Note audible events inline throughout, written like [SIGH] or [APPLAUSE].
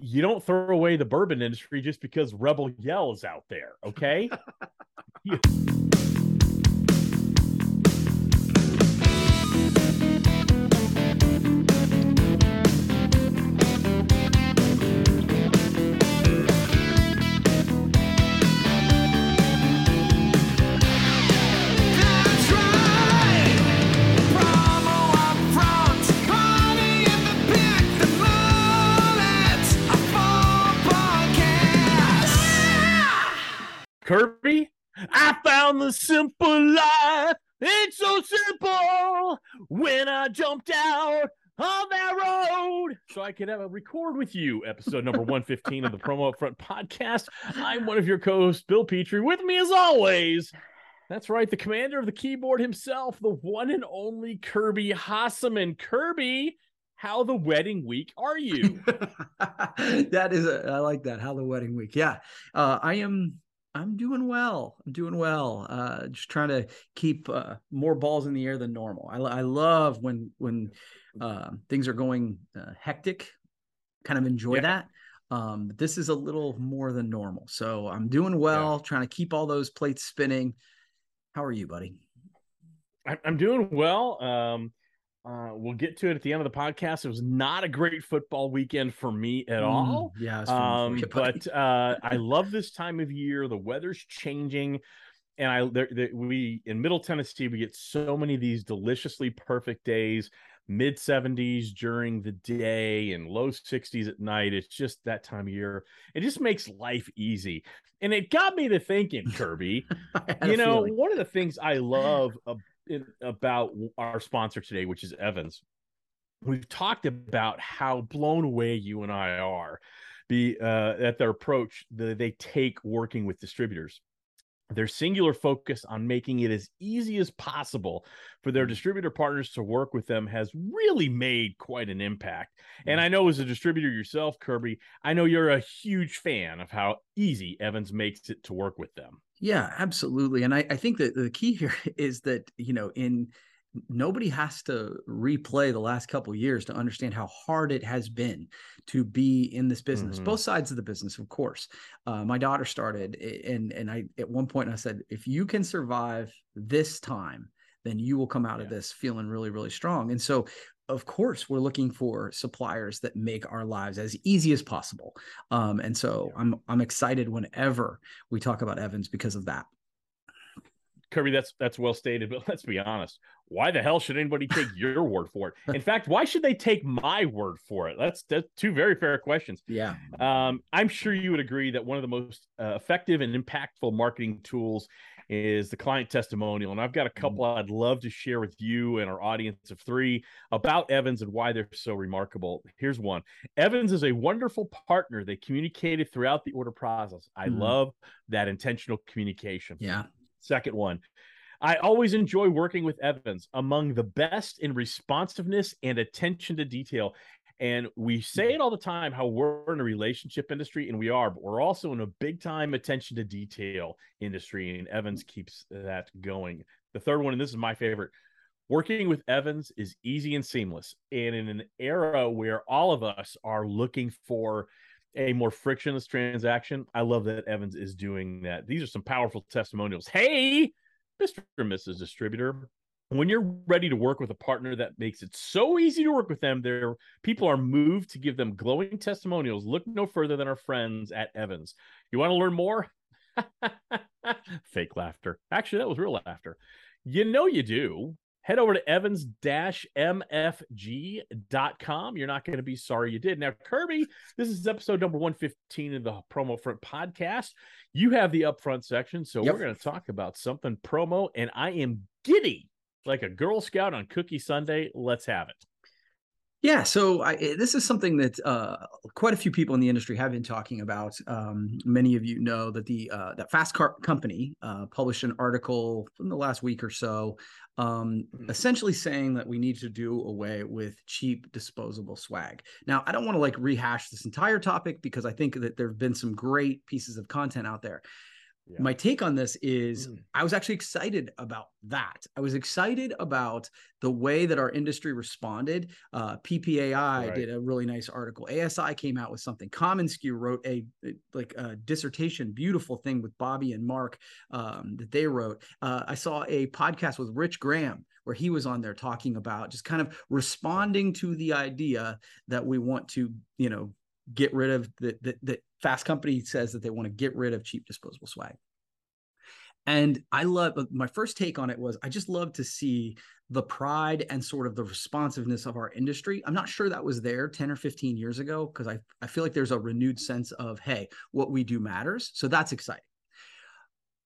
you don't throw away the bourbon industry just because Rebel Yell is out there, okay? [LAUGHS] Kirby, I found the simple life. It's so simple when I jumped out on that road so I could have a record with you. Episode number [LAUGHS] 115 of the Promo Upfront podcast. I'm one of your co hosts, Bill Petrie. With me, as always, that's right, the commander of the keyboard himself, the one and only Kirby Hasseman. Kirby, how the wedding week are you? [LAUGHS] that is a, I like that. How the wedding week. Yeah. Uh, I am I'm doing well. I'm doing well. Uh, just trying to keep uh, more balls in the air than normal. I, I love when when uh, things are going uh, hectic. Kind of enjoy Yeah. that. Um, this is a little more than normal. So I'm doing well. Trying to keep all those plates spinning. How are you, buddy? I- I'm doing well. Um, uh, we'll get to it at the end of the podcast. It was not a great football weekend for me at all. Mm, yeah. feeling for Um, [LAUGHS] but uh, I [LAUGHS] love this time of year. The weather's changing, and I there, there, we in Middle Tennessee we get so many of these deliciously perfect days. Mid 70s during the day and low 60s at night. It's just that time of year. It just makes life easy. And it got me to thinking, Kirby, [LAUGHS] I had a you know, feeling. one of the things I love about our sponsor today, which is Evans, we've talked about how blown away you and I are be uh, at their approach that they take working with distributors. Their singular focus on making it as easy as possible for their distributor partners to work with them has really made quite an impact. And I know as a distributor yourself, Kirby, I know you're a huge fan of how easy Evans makes it to work with them. Yeah, absolutely. And I, I think that the key here [LAUGHS] is that, you know, in nobody has to replay the last couple years to understand how hard it has been to be in this business, Mhm. both sides of the business, of course. Uh, my daughter started and and I at one point I said, if you can survive this time, then you will come out of this feeling really, really strong. And so of course, we're looking for suppliers that make our lives as easy as possible. Um, and so. I'm I'm excited whenever we talk about Evans because of that. Kirby, that's that's well stated, but [LAUGHS] let's be honest. Why the hell should anybody take [LAUGHS] your word for it? In fact, why should they take my word for it? That's that's two very fair questions. Yeah. Um, I'm sure you would agree that one of the most uh, effective and impactful marketing tools is the client testimonial. And I've got a couple I'd love to share with you and our audience of three about Evans and why they're so remarkable. Here's one Evans is a wonderful partner. They communicated throughout the order process. I Mhm. love that intentional communication. Yeah. Second one, I always enjoy working with Evans, among the best in responsiveness and attention to detail. And we say mm-hmm. it all the time how we're in a relationship industry, and we are, but we're also in a big time attention to detail industry. And Evans mm-hmm. keeps that going. The third one, and this is my favorite working with Evans is easy and seamless. And in an era where all of us are looking for a more frictionless transaction, I love that Evans is doing that. These are some powerful testimonials. Hey, Mr. and Mrs. Distributor, when you're ready to work with a partner that makes it so easy to work with them, their people are moved to give them glowing testimonials. Look no further than our friends at Evans. You want to learn more? [LAUGHS] Fake laughter. Actually, that was real laughter. You know you do. Head over to evans-mfg.com. You're not going to be sorry you did. Now, Kirby, this is episode number 115 of the Promo Front podcast. You have the upfront section, so Yep. we're going to talk about something promo, and I am giddy like a Girl Scout on Cookie Sunday. Let's have it. Yeah, so I, eh, this is something that uh, quite a few people in the industry have been talking about. Um, many of you know that the uh, that Fast Car Company uh, published an article in the last week or so, um, Mhm. essentially saying that we need to do away with cheap disposable swag. Now, I don't want to like rehash this entire topic because I think that there have been some great pieces of content out there. Yeah. my take on this is Mm. I was actually excited about that. I was excited about the way that our industry responded. Uh, PPAI Right. did a really nice article. ASI came out with something. commonsku wrote a like a dissertation, beautiful thing with Bobby and Mark um, that they wrote. Uh, I saw a podcast with Rich Graham where he was on there talking about just kind of responding to the idea that we want to, you know, get rid of the the, that Fast Company says that they want to get rid of cheap disposable swag. And I love my first take on it was I just love to see the pride and sort of the responsiveness of our industry. I'm not sure that was there 10 or 15 years ago because I, I feel like there's a renewed sense of, hey, what we do matters. So that's exciting.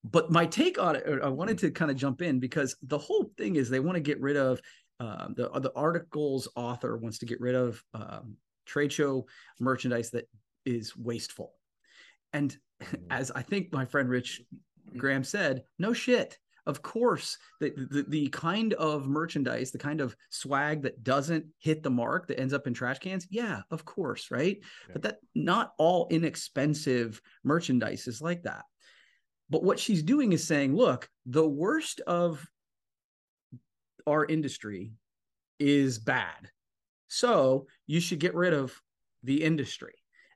But my take on it, I wanted to kind of jump in because the whole thing is they want to get rid of um, the the article's author wants to get rid of um, trade show merchandise that is wasteful. And mm. as I think my friend Rich mm. Graham said, no shit. Of course, the, the the kind of merchandise, the kind of swag that doesn't hit the mark that ends up in trash cans, yeah, of course, right? Yeah. But that not all inexpensive merchandise is like that. But what she's doing is saying, look, the worst of our industry is bad. So you should get rid of the industry.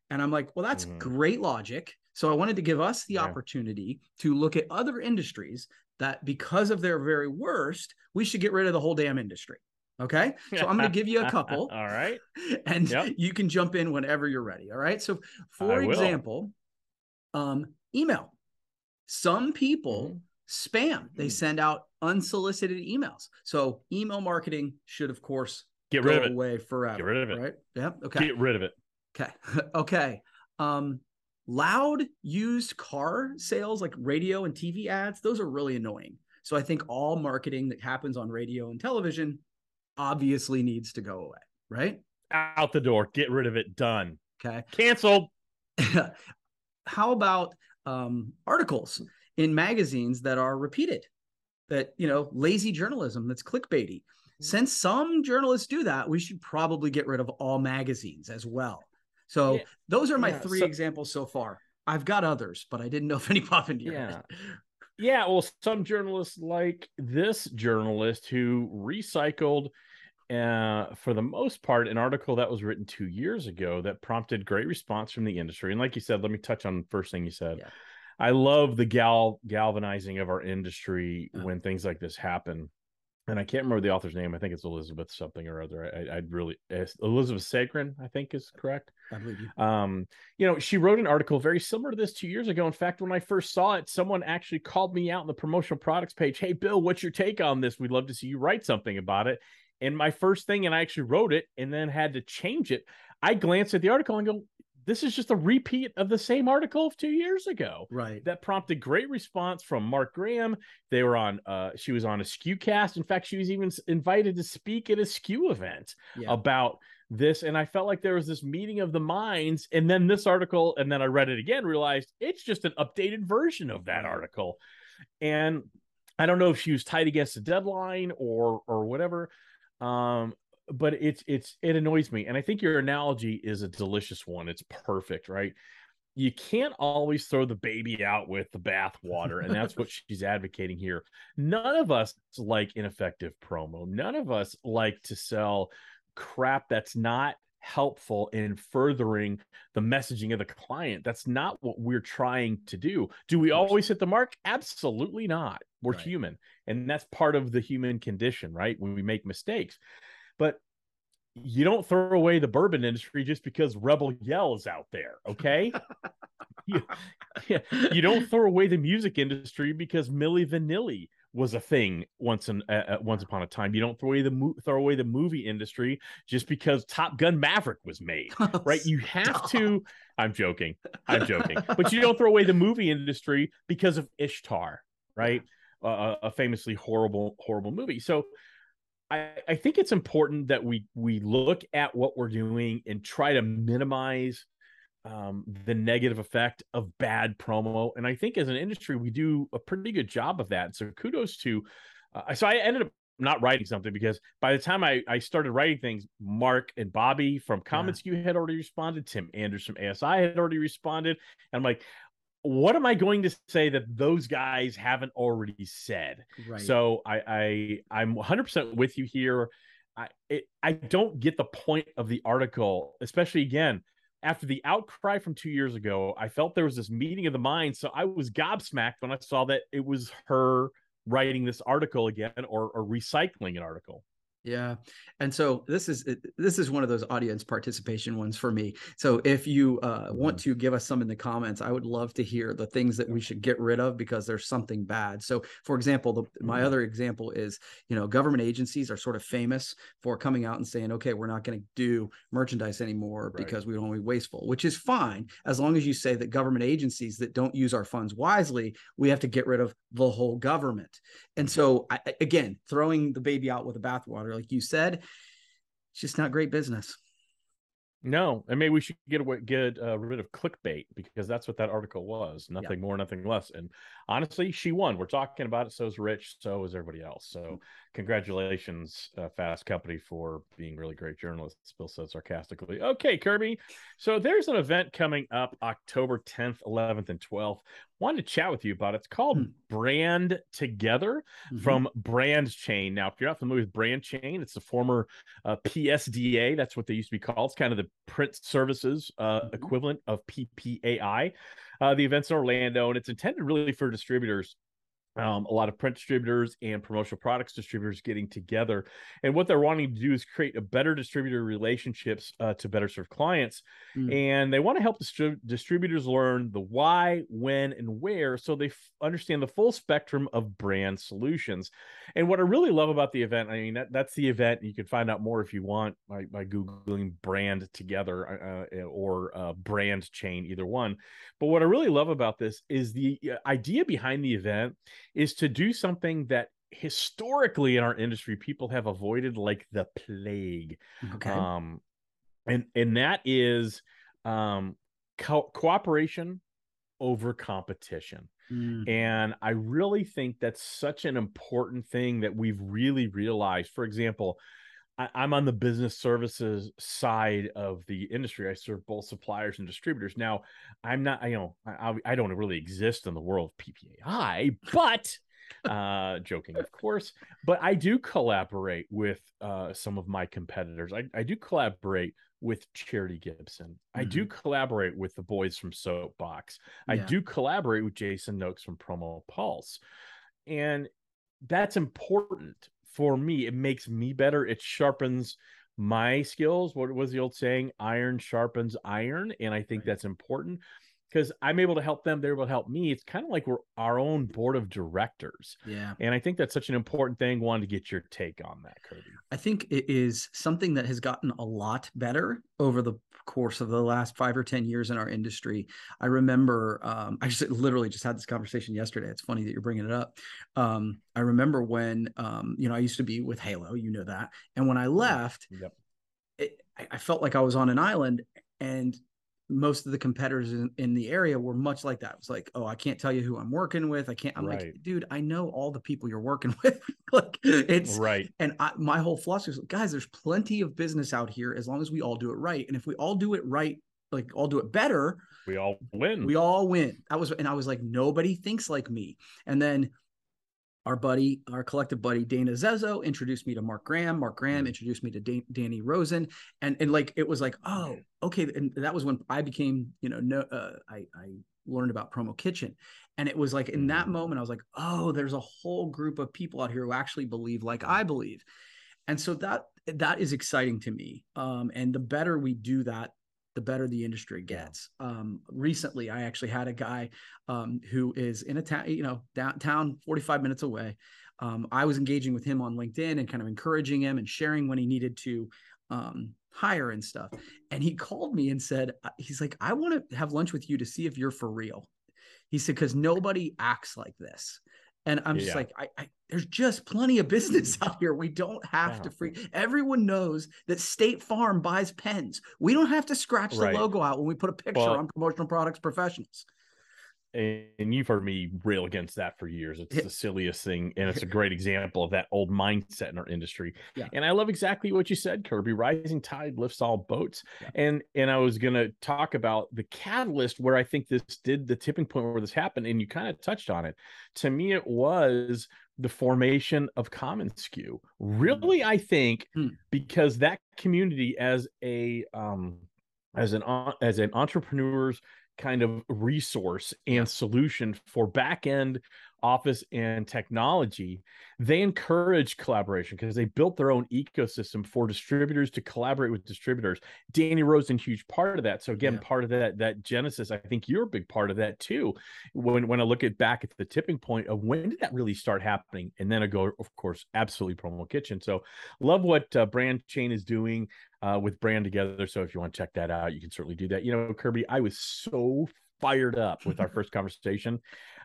And I'm like, well, that's Mhm. great logic. So I wanted to give us the Yeah. opportunity to look at other industries that, because of their very worst, we should get rid of the whole damn industry. Okay. So I'm going to give you a [LAUGHS] couple All right. [LAUGHS] and Yep. you can jump in whenever you're ready. All right. So, for will. example, um, email. Some people spam. They Mhm. send out unsolicited emails. So, email marketing should, of course, Get rid of it. away forever. Get rid of it. Right. Yeah. Okay. Get rid of it. Okay. [LAUGHS] okay. Um, loud used car sales like radio and TV ads, those are really annoying. So I think all marketing that happens on radio and television obviously needs to go away, right? Out the door. Get rid of it. Done. Okay. Canceled. [LAUGHS] How about um, articles in magazines that are repeated? That, you know, lazy journalism that's clickbaity. Since some journalists do that, we should probably get rid of all magazines as well. So Yeah. those are my Yeah, three so- examples so far. I've got others, but I didn't know if any [LAUGHS] pop into your Yeah. head. Yeah, well, some journalists like this journalist who recycled, uh, for the most part, an article that was written two years ago that prompted great response from the industry. And like you said, let me touch on the first thing you said. Yeah. I love the gal galvanizing of our industry Uh-huh. when things like this happen. And I can't remember the author's name. I think it's Elizabeth something or other. I, I'd really Elizabeth Segran, I think is correct. I believe you. Um, you know, she wrote an article very similar to this two years ago. In fact, when I first saw it, someone actually called me out on the promotional products page. Hey, Bill, what's your take on this? We'd love to see you write something about it. And my first thing, and I actually wrote it and then had to change it. I glanced at the article and go, this is just a repeat of the same article of two years ago Right. that prompted great response from Mark Graham. They were on, uh, she was on a SKU cast. In fact, she was even invited to speak at a SKU event Yeah. about this. And I felt like there was this meeting of the minds. And then this article, and then I read it again, realized it's just an updated version of that article. And I don't know if she was tight against the deadline or or whatever. Um, but it's it's it annoys me. And I think your analogy is a delicious one. It's perfect, right? You can't always throw the baby out with the bathwater, and that's what [LAUGHS] she's advocating here. None of us like ineffective promo. None of us like to sell crap that's not helpful in furthering the messaging of the client. That's not what we're trying to do. Do we always hit the mark? Absolutely not. We're Right. human, and that's part of the human condition, right? When we make mistakes. But you don't throw away the bourbon industry just because Rebel Yell is out there, okay? [LAUGHS] you, you don't throw away the music industry because Milli Vanilli was a thing once in uh, uh, once upon a time. You don't throw away the mo- throw away the movie industry just because Top Gun Maverick was made, [LAUGHS] right? You have to. I'm joking. I'm joking. But you don't [LAUGHS] throw away the movie industry because of Ishtar, right? Uh, a famously horrible, horrible movie. So. I, I think it's important that we we look at what we're doing and try to minimize um, the negative effect of bad promo. And I think as an industry, we do a pretty good job of that. So kudos to. Uh, so I ended up not writing something because by the time I, I started writing things, Mark and Bobby from commonsku had already responded. Tim Andrews from ASI had already responded. And I'm like, what am I going to say that those guys haven't already said? Right. So I, I I'm 100% with you here. I it, I don't get the point of the article, especially again after the outcry from two years ago. I felt there was this meeting of the minds, so I was gobsmacked when I saw that it was her writing this article again or, or recycling an article. Yeah. And so this is this is one of those audience participation ones for me. So if you uh, want to give us some in the comments, I would love to hear the things that we should get rid of because there's something bad. So for example, the, my Mhm. other example is, you know, government agencies are sort of famous for coming out and saying, okay, we're not going to do merchandise anymore Right. because we don't want to be wasteful, which is fine as long as you say that government agencies that don't use our funds wisely, we have to get rid of the whole government. And so I- again, throwing the baby out with the bathwater, like you said, it's just not great business. No, and maybe we should get away, get uh, rid of clickbait because that's what that article was. Nothing more, nothing less. And honestly, she won. We're talking about it. So is Rich. So is everybody else. So congratulations, uh, Fast Company, for being really great journalists. Bill said sarcastically. Okay, Kirby. So there's an event coming up October 10th, 11th, and 12th. Wanted to chat with you about it. It's called Hmm. Brand Together Mhm. from Brand Chain. Now, if you're not familiar with Brand Chain, it's the former uh, PSDA. That's what they used to be called. It's kind of the print services uh, Mhm. equivalent of PPAI. Uh, the event's in Orlando, and it's intended really for distributors. Um, a lot of print distributors and promotional products distributors getting together. And what they're wanting to do is create a better distributor relationships uh, to better serve clients. Mm. And they want to help distri- distributors learn the why, when, and where so they f- understand the full spectrum of brand solutions. And what I really love about the event, I mean, that, that's the event. You can find out more if you want by, by Googling brand together uh, uh, or uh, brand chain, either one. But what I really love about this is the uh, idea behind the event is to do something that historically in our industry people have avoided like the plague Okay. um and and that is um co- cooperation over competition Mm. and I really think that's such an important thing that we've really realized. For example, I, I'm on the business services side of the industry. I serve both suppliers and distributors. Now, I'm not, you know, I, I- I don't really exist in the world of PPAI, but uh joking of course but i do collaborate with uh some of my competitors i, I do collaborate with charity gibson i do collaborate with the boys from soapbox I do collaborate with Jason Noakes from Promo Pulse. And that's important for me. It makes me better. It sharpens my skills. What was the old saying? Iron sharpens iron. And I think Right. that's important because I'm able to help them. They're able to help me. It's kind of like we're our own board of directors. Yeah. And I think that's such an important thing. Wanted to get your take on that, Kirby. I think it is something that has gotten a lot better over the course of the last five or 10 years in our industry. I remember, um, [LAUGHS] I just literally just had this conversation yesterday. It's funny that you're bringing it up. Um, I remember when, um, you know, I used to be with Halo, you know that. And when I left, Yep. it, I- I felt like I was on an island and most of the competitors in, in the area were much like that. It was like, oh, I can't tell you who I'm working with. I can't. I'm Right. like, dude, I know all the people you're working [LAUGHS] with. like it's Right. and I, my whole philosophy is, guys, there's plenty of business out here as long as we all do it right. And if we all do it right, like all do it better, We all win. we all win. I was, and I was like, nobody thinks like me. And then our buddy, our collective buddy, Dana Zezzo introduced me to Mark Graham. Mark Graham Mhm. introduced me to Dan- Danny Rosin. And, and like, it was like, oh, okay. And that was when I became, you know, no, uh, I, I learned about Promo Kitchen. And it was like in that Mhm. moment, I was like, oh, there's a whole group of people out here who actually believe like I believe. And so that that is exciting to me. Um, and the better we do that, the better the industry gets. Um, recently, I actually had a guy um, who is in a town, you know, downtown, 45 minutes away. Um, I was engaging with him on LinkedIn and kind of encouraging him and sharing when he needed to um, hire and stuff. And he called me and said, uh, he's like, I want to have lunch with you to see if you're for real. He said, because nobody acts like this. And I'm just Yeah. like, I, I, there's just plenty of business [LAUGHS] out here. We don't have to Yeah. free. Everyone knows that State Farm buys pens. We don't have to scratch Right. the logo out when we put a picture Well- on promotional products professionals. And, and you've heard me rail against that for years. It's the silliest thing, and it's a [LAUGHS] great example of that old mindset in our industry. Yeah. And I love exactly what you said, Kirby. Rising tide lifts all boats. Yeah. And and I was gonna talk about the catalyst where I think this did the tipping point where this happened, and you kind of touched on it. To me, it was the formation of commonsku. Really, I think Hmm. because that community as a um as an as an entrepreneur's kind of resource and solution for back end office and technology they encourage collaboration because they built their own ecosystem for distributors to collaborate with distributors. Danny rose is a huge part of that. So again Yeah. part of that that genesis i think you're a big part of that too. When when i look at back at the tipping point of when did that really start happening? And then i go of course absolutely promo kitchen. So love what uh, brand chain is doing uh, with brand together. So if you want to check that out, you can certainly do that. You know, Kirby, I was so fired up with our [LAUGHS] first conversation,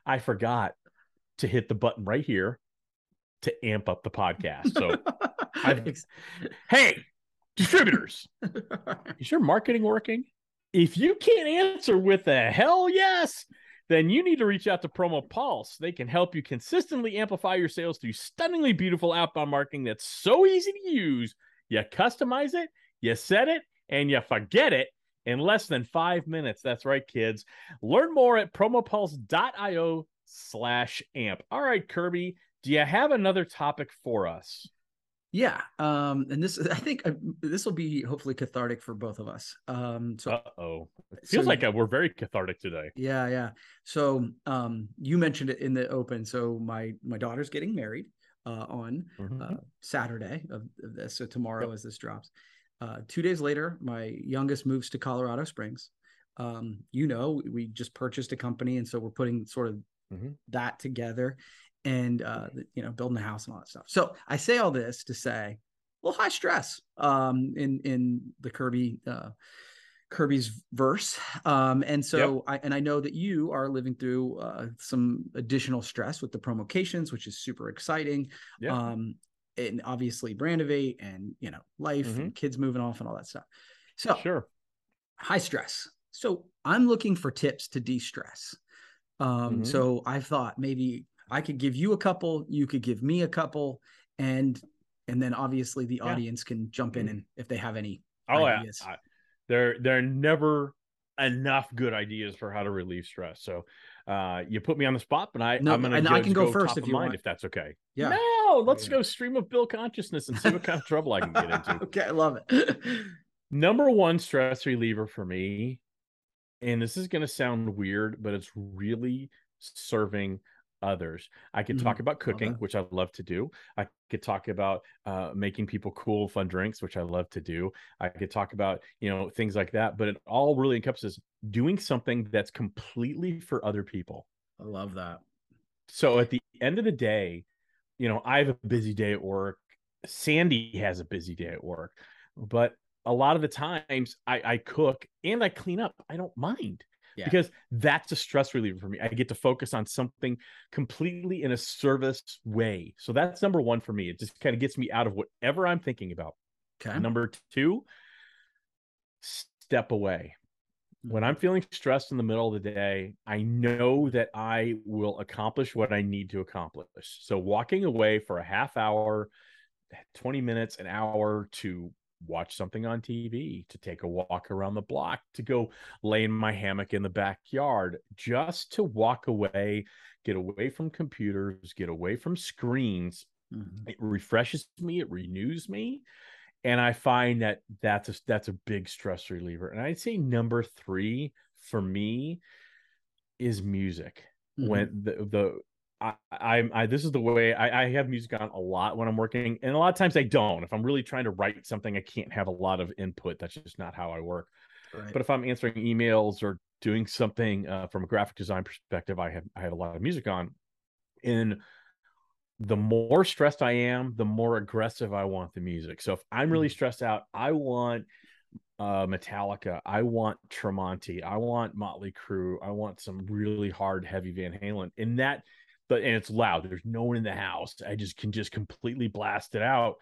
I forgot to hit the button right here to amp up the podcast. So, [LAUGHS] hey, distributors, [LAUGHS] is your marketing working? If you can't answer with a hell yes, then you need to reach out to Promo Pulse. They can help you consistently amplify your sales through stunningly beautiful outbound marketing that's so easy to use. You customize it, you said it, and you forget it in less than five minutes. That's right, kids. Learn more at promopulse.io slash amp. All right, Kirby, do you have another topic for us? Yeah, um, and this I think uh, this will be hopefully cathartic for both of us. Um, so Uh oh. Feels so- like uh, we're very cathartic today. Yeah, yeah. So um you mentioned it in the open. So my my daughter's getting married uh on Mhm. uh Saturday of, of this. So tomorrow as this drops. Uh two days later, my youngest moves to Colorado Springs. Um, you know, we just purchased a company and so we're putting sort of Mhm. that together and uh you know, building a house and all that stuff. So I say all this to say well high stress um in in the Kirby uh Kirby's verse. Um, and so I and I know that you are living through uh, some additional stress with the promocations, which is super exciting. Yeah. Um, and obviously Brandivate and you know life and kids moving off and all that stuff. So Sure. high stress. So I'm looking for tips to de-stress. Um, Mhm. so I thought maybe I could give you a couple, you could give me a couple, and and then obviously the Yeah. audience can jump in and if they have any Oh, yeah. ideas. I- there, there are never enough good ideas for how to relieve stress. So, uh, you put me on the spot, but I, No, I'm gonna and I can go first if you mind, want. if that's okay. Yeah. No, let's Yeah. go stream of Bill consciousness and see what kind of trouble I can get into. [LAUGHS] okay, I love it. [LAUGHS] Number one stress reliever for me, and this is going to sound weird, but it's really serving others. I could talk about cooking, that. which I love to do. I could talk about uh, making people cool, fun drinks, which I love to do. I could talk about, you know, things like that. But it all really encompasses doing something that's completely for other people. I love that. So at the end of the day, you know, I have a busy day at work. Sandy has a busy day at work, but a lot of the times I, I cook and I clean up. I don't mind Yeah. because that's a stress reliever for me. I get to focus on something completely in a service way. So that's number one for me. It just kind of gets me out of whatever I'm thinking about. Okay. Number two, step away. When I'm feeling stressed in the middle of the day, I know that I will accomplish what I need to accomplish. So walking away for a half hour, 20 minutes, an hour to watch something on TV, to take a walk around the block, to go lay in my hammock in the backyard, just to walk away, get away from computers, get away from screens, Mhm. it refreshes me it renews me and i find that that's a that's a big stress reliever and i'd say number three for me is music Mhm. when the the I, I I this is the way I, I have music on a lot when I'm working, and a lot of times I don't. If I'm really trying to write something, I can't have a lot of input. That's just not how I work. Right. But if I'm answering emails or doing something uh, from a graphic design perspective, I have I have a lot of music on. And the more stressed I am, the more aggressive I want the music. So if I'm really stressed out, I want uh Metallica, I want Tremonti, I want Motley Crue, I want some really hard, heavy Van Halen, and that, but and it's loud. There's no one in the house. I just can just completely blast it out,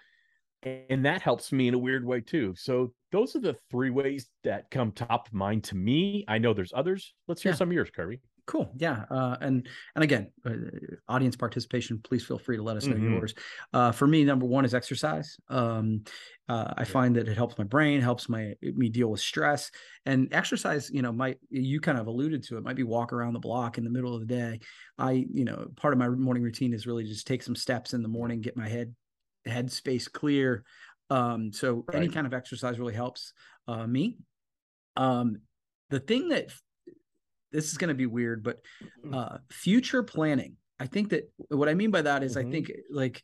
and that helps me in a weird way too. So those are the three ways that come top of mind to me. I know there's others. Let's hear Yeah. some of yours, Kirby. Cool. Yeah. Uh, and and again, uh, audience participation. Please feel free to let us know Mhm. yours. Uh, for me, number one is exercise. Um, uh, I find that it helps my brain, helps my me deal with stress, and exercise. You know, might you kind of alluded to it. Might be walk around the block in the middle of the day. I, you know, part of my morning routine is really just take some steps in the morning, get my head head space clear. Um, so any kind of exercise really helps uh, me. Um, the thing that this is going to be weird, but Mm. uh, future planning. I think that what I mean by that is I Mhm. think like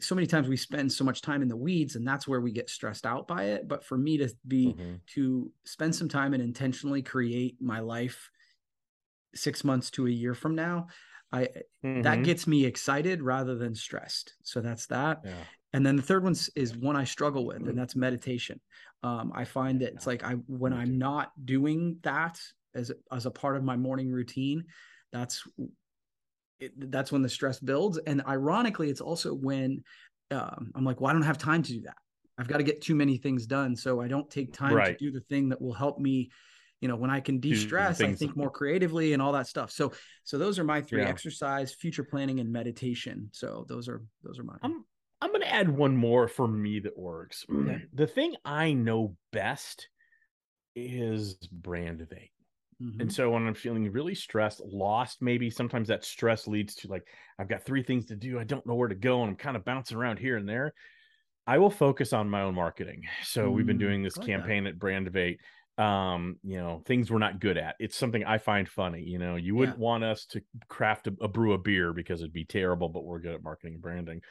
so many times we spend so much time in the weeds and that's where we get stressed out by it. But for me to be Mhm. to spend some time and intentionally create my life six months to a year from now, I that Mhm. gets me excited rather than stressed. So that's that. yeah. And then the third one is one I struggle with, and that's meditation. Um, I find that it's like I when I'm not doing that as as a part of my morning routine, that's it, that's when the stress builds. And ironically, it's also when um, I'm like, well, I don't have time to do that. I've got to get too many things done, so I don't take time Right. to do the thing that will help me. You know, when I can de-stress, I think more creatively and all that stuff. So, so those are my three: Yeah. exercise, future planning, and meditation. So those are those are mine. I'm I'm gonna add one more for me that works. Okay. The thing I know best is brand Brandivate. Mhm. And so when I'm feeling really stressed, lost, maybe sometimes that stress leads to like, I've got three things to do. I don't know where to go. And I'm kind of bouncing around here and there. I will focus on my own marketing. So we've been Mm, doing this like that. campaign at Brandivate. Um, you know, things we're not good at. It's something I find funny. You know, you wouldn't want us to craft a, a brew a beer because it'd be terrible, but we're good at marketing and branding.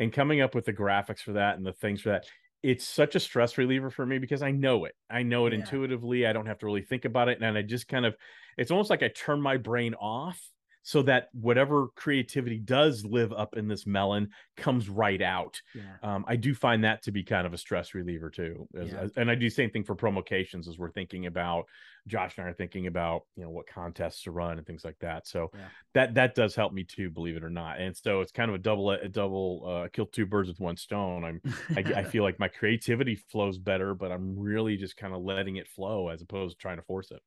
And coming up with the graphics for that and the things for that, it's such a stress reliever for me because I know it. I know it Yeah. intuitively. I don't have to really think about it. And I just kind of, it's almost like I turn my brain off so that whatever creativity does live up in this melon comes right out. Yeah. Um, I do find that to be kind of a stress reliever too. As- Yeah. as- and I do the same thing for promocations as we're thinking about, Josh and I are thinking about, you know, what contests to run and things like that. So Yeah. that, that does help me too, believe it or not. And so it's kind of a double, a double, uh, kill two birds with one stone. I'm, I, I [LAUGHS] feel like my creativity flows better, but I'm really just kind of letting it flow as opposed to trying to force it.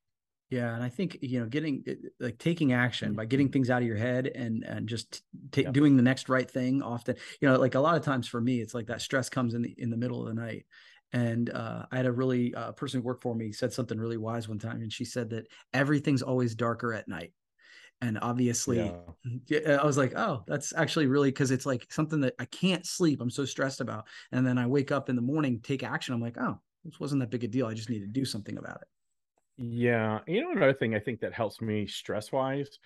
Yeah, and I think you know, getting like taking action by getting things out of your head and and just ta Yep. doing the next right thing. Often, you know, like a lot of times for me, it's like that stress comes in the in the middle of the night. And uh, I had a really uh, person who worked for me said something really wise one time, and she said that everything's always darker at night. And obviously, Yeah. yeah, I was like, oh, that's actually really because it's like something that I can't sleep. I'm so stressed about. And then I wake up in the morning, take action. I'm like, oh, this wasn't that big a deal. I just need to do something about it. Yeah. You know, another thing I think that helps me stress wise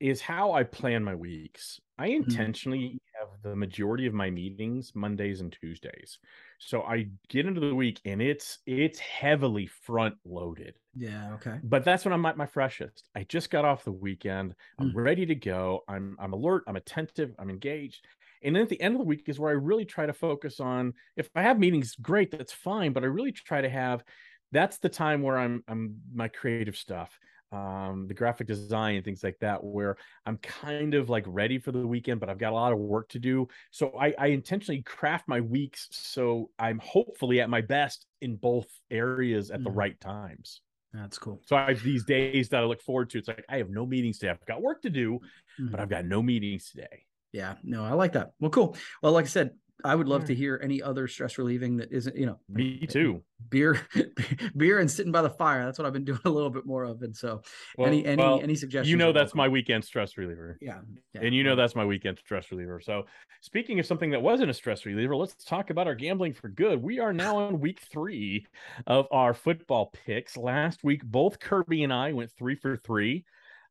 is how I plan my weeks. I mm-hmm. intentionally have the majority of my meetings Mondays and Tuesdays. So I get into the week and it's it's heavily front loaded. Yeah. Okay. But that's when I'm at my freshest. I just got off the weekend. I'm mm. ready to go. I'm I'm alert, I'm attentive, I'm engaged. And then at the end of the week is where I really try to focus on if I have meetings, great, that's fine. But I really try to have that's the time where I'm I'm my creative stuff, um, the graphic design and things like that, where I'm kind of like ready for the weekend, but I've got a lot of work to do. So I, I intentionally craft my weeks so I'm hopefully at my best in both areas at the Mhm. right times. That's cool. So I have these days that I look forward to. It's like I have no meetings today. I've got work to do, Mhm. but I've got no meetings today. Yeah, no, I like that. Well, cool. Well, like I said, I would love to hear any other stress relieving that isn't, you know, Me too. beer, [LAUGHS] beer and sitting by the fire. That's what I've been doing a little bit more of. And so, Well, any any well, any suggestions? you know are that's my weekend stress reliever. yeah, yeah, and you know that's my weekend stress reliever. So, speaking of something that wasn't a stress reliever, let's talk about our gambling for good. We are now on week three of our football picks. Last week, both Kirby and I went three for three.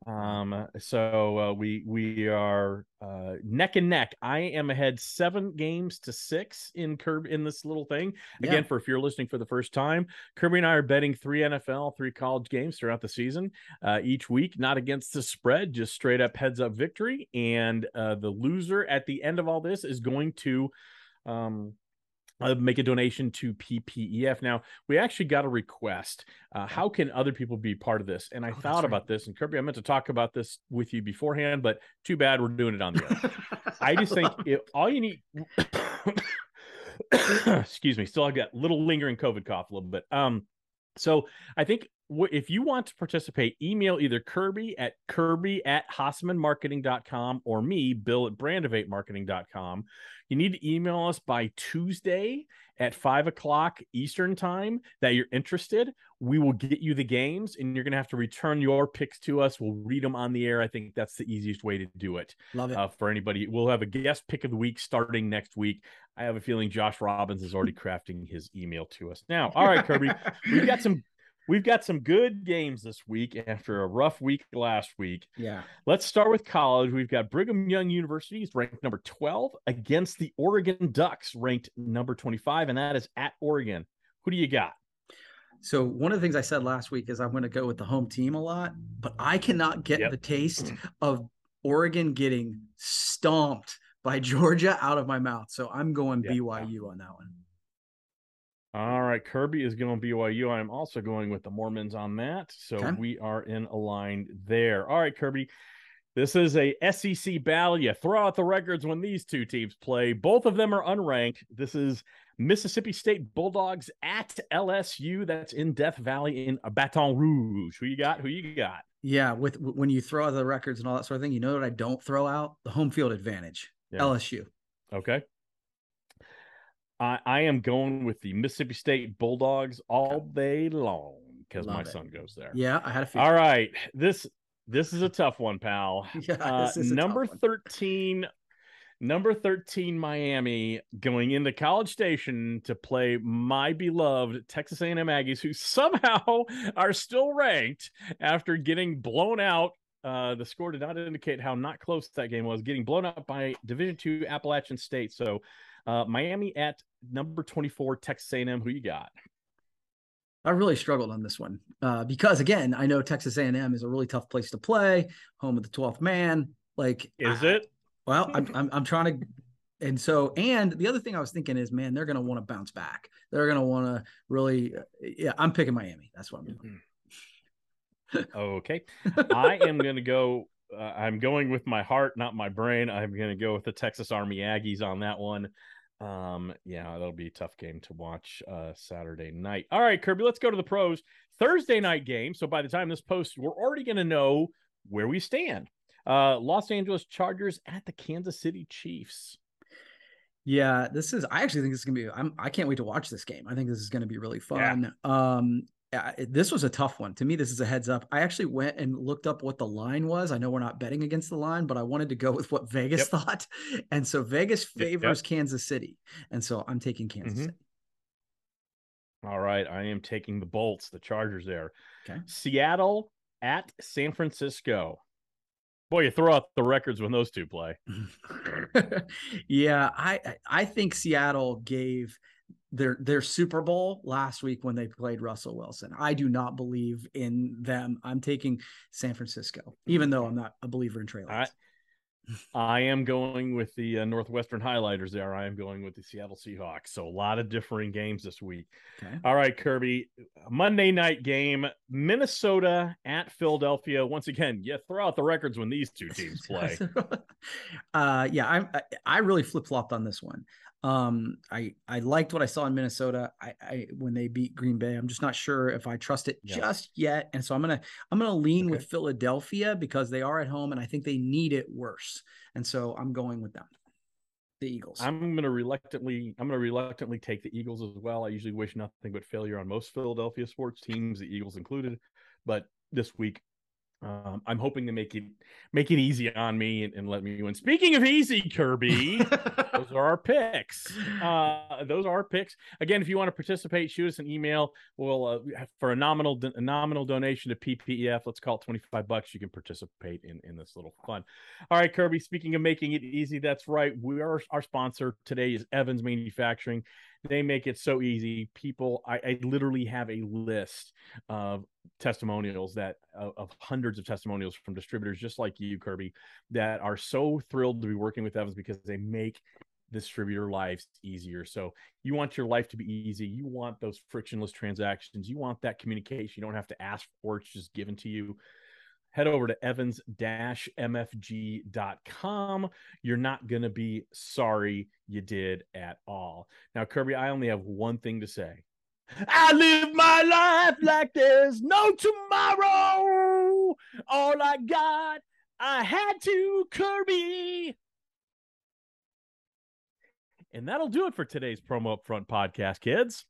Um, so uh, we we are uh, neck and neck. I am ahead seven games to six in Kirby in this little thing. yeah. Again, for if you're listening for the first time, Kirby and I are betting three NFL, three college games throughout the season, uh, each week, not against the spread, just straight up heads up victory. And uh, the loser at the end of all this is going to um, uh, make a donation to PPEF. Now, we actually got a request. Uh, how can other people be part of this? And I Oh, thought right. about this, and Kirby, I meant to talk about this with you beforehand, but too bad we're doing it on the air. [LAUGHS] I just think if all you need [COUGHS] [COUGHS] excuse me, still I've got little lingering COVID cough a little bit. Um, so I think if you want to participate, email either Kirby at Kirby at HassemanMarketing.com or me, Bill at Brandivate Marketing dot com. You need to email us by Tuesday at five o'clock Eastern time that you're interested. We will get you the games and you're going to have to return your picks to us. We'll read them on the air. I think that's the easiest way to do it Love it. uh, for anybody. We'll have a guest pick of the week starting next week. I have a feeling Josh Robbins is already [LAUGHS] crafting his email to us now. All right, Kirby, we've got some we've got some good games this week after a rough week last week. yeah. Let's start with college. We've got Brigham Young University is ranked number 12 against the Oregon Ducks, ranked number 25, and that is at Oregon. Who do you got? So one of the things I said last week is I'm going to go with the home team a lot, but I cannot get Yep. the taste of Oregon getting stomped by [LAUGHS] Georgia out of my mouth. So I'm going Yeah. BYU on that one. All right, Kirby is going BYU. I'm also going with the Mormons on that. So Okay. we are in aligned there. All right, Kirby. This is a SEC battle. You throw out the records when these two teams play. Both of them are unranked. This is Mississippi State Bulldogs at LSU. That's in Death Valley in Baton Rouge. Who you got? Who you got? Yeah, with when you throw out the records and all that sort of thing, you know what I don't throw out? The home field advantage. Yeah. LSU. Okay. I, I am going with the Mississippi State Bulldogs all day long because my it. son goes there. Yeah, I had a feeling. All right. This this is a tough one, pal. [LAUGHS] Yeah, Uh, this is a tough number. 13 number 13 Miami going into College Station to play my beloved Texas A&M Aggies who somehow [LAUGHS] are still ranked after getting blown out uh, the score did not indicate how not close that game was getting blown out by Division 2 Appalachian State so uh, Miami at number 24 Texas A&M who you got I really struggled on this one uh, because again, I know Texas A&M is a really tough place to play, home of the 12th man. Like, is I- it Well, I'm, [LAUGHS] I'm I'm trying to, and so and the other thing I was thinking is, man, they're going to want to bounce back. They're going to want to really, yeah. I'm picking Miami. That's what I'm doing. [LAUGHS] Okay. I am going to go. Uh, I'm going with my heart, not my brain. I'm going to go with the Texas A&M Aggies on that one. Um, yeah, that'll be a tough game to watch uh, Saturday night. All right, Kirby, let's go to the pros. Thursday night game. So by the time this posts, we're already going to know where we stand. Uh, Los Angeles Chargers at the Kansas City Chiefs. Yeah, this is. I actually think this is gonna be. I'm. I can't wait to watch this game. I think this is gonna be really fun. Um, this was a tough one to me. This is a heads up. I actually went and looked up what the line was. I know we're not betting against the line, but I wanted to go with what Vegas Yep. thought, [LAUGHS] and so Vegas Yep, yep. favors Kansas City, and so I'm taking Kansas Mhm. City. All right, I am taking the Bolts, the Chargers there. Okay. Seattle at San Francisco. Boy, you throw out the records when those two play. [LAUGHS] yeah, I- I think Seattle gave their their Super Bowl last week when they played Russell Wilson. I do not believe in them. I'm taking San Francisco, even though I'm not a believer in Trey Lance. I am going with the uh, Northwestern highlighters there. I am going with the Seattle Seahawks. So a lot of differing games this week. Okay. All right, Kirby. Monday night game, Minnesota at Philadelphia. Once again, you throw out the records when these two teams [LAUGHS] play. uh, yeah, I I, I really flip flopped on this one. Um, I I liked what I saw in Minnesota. I, I when they beat Green Bay. I'm just not sure if I trust it Yeah. just yet, and so I'm gonna I'm gonna lean Okay. with Philadelphia because they are at home, and I think they need it worse, and so I'm going with them. The Eagles. I'm going to reluctantly, I'm to reluctantly take the Eagles as well. I usually wish nothing but failure on most Philadelphia sports teams, the Eagles included. But this week, um, I'm hoping to make it make it easy on me and, and let me win. Speaking of easy, Kirby, those are our picks. Uh, those are our picks. Again, if you want to participate, shoot us an email. We'll uh, for a nominal a nominal donation to PPEF. Let's call it twenty five bucks. You can participate in in this little fun. All right, Kirby. Speaking of making it easy, that's right. We are our sponsor today is Evans Manufacturing. They make it so easy. People, I, I literally have a list of testimonials that of, of hundreds of testimonials from distributors just like you, Kirby, that are so thrilled to be working with Evans because they make distributor lives easier. So you want your life to be easy. You want those frictionless transactions. You want that communication. You don't have to ask for it, it's just given to you. Head over to evans-mfg.com. You're not going to be sorry you did at all. Now, Kirby, I only have one thing to say. I live my life like there's no tomorrow. All I got, I had to Kirby. And that'll do it for today's promo up front podcast, kids.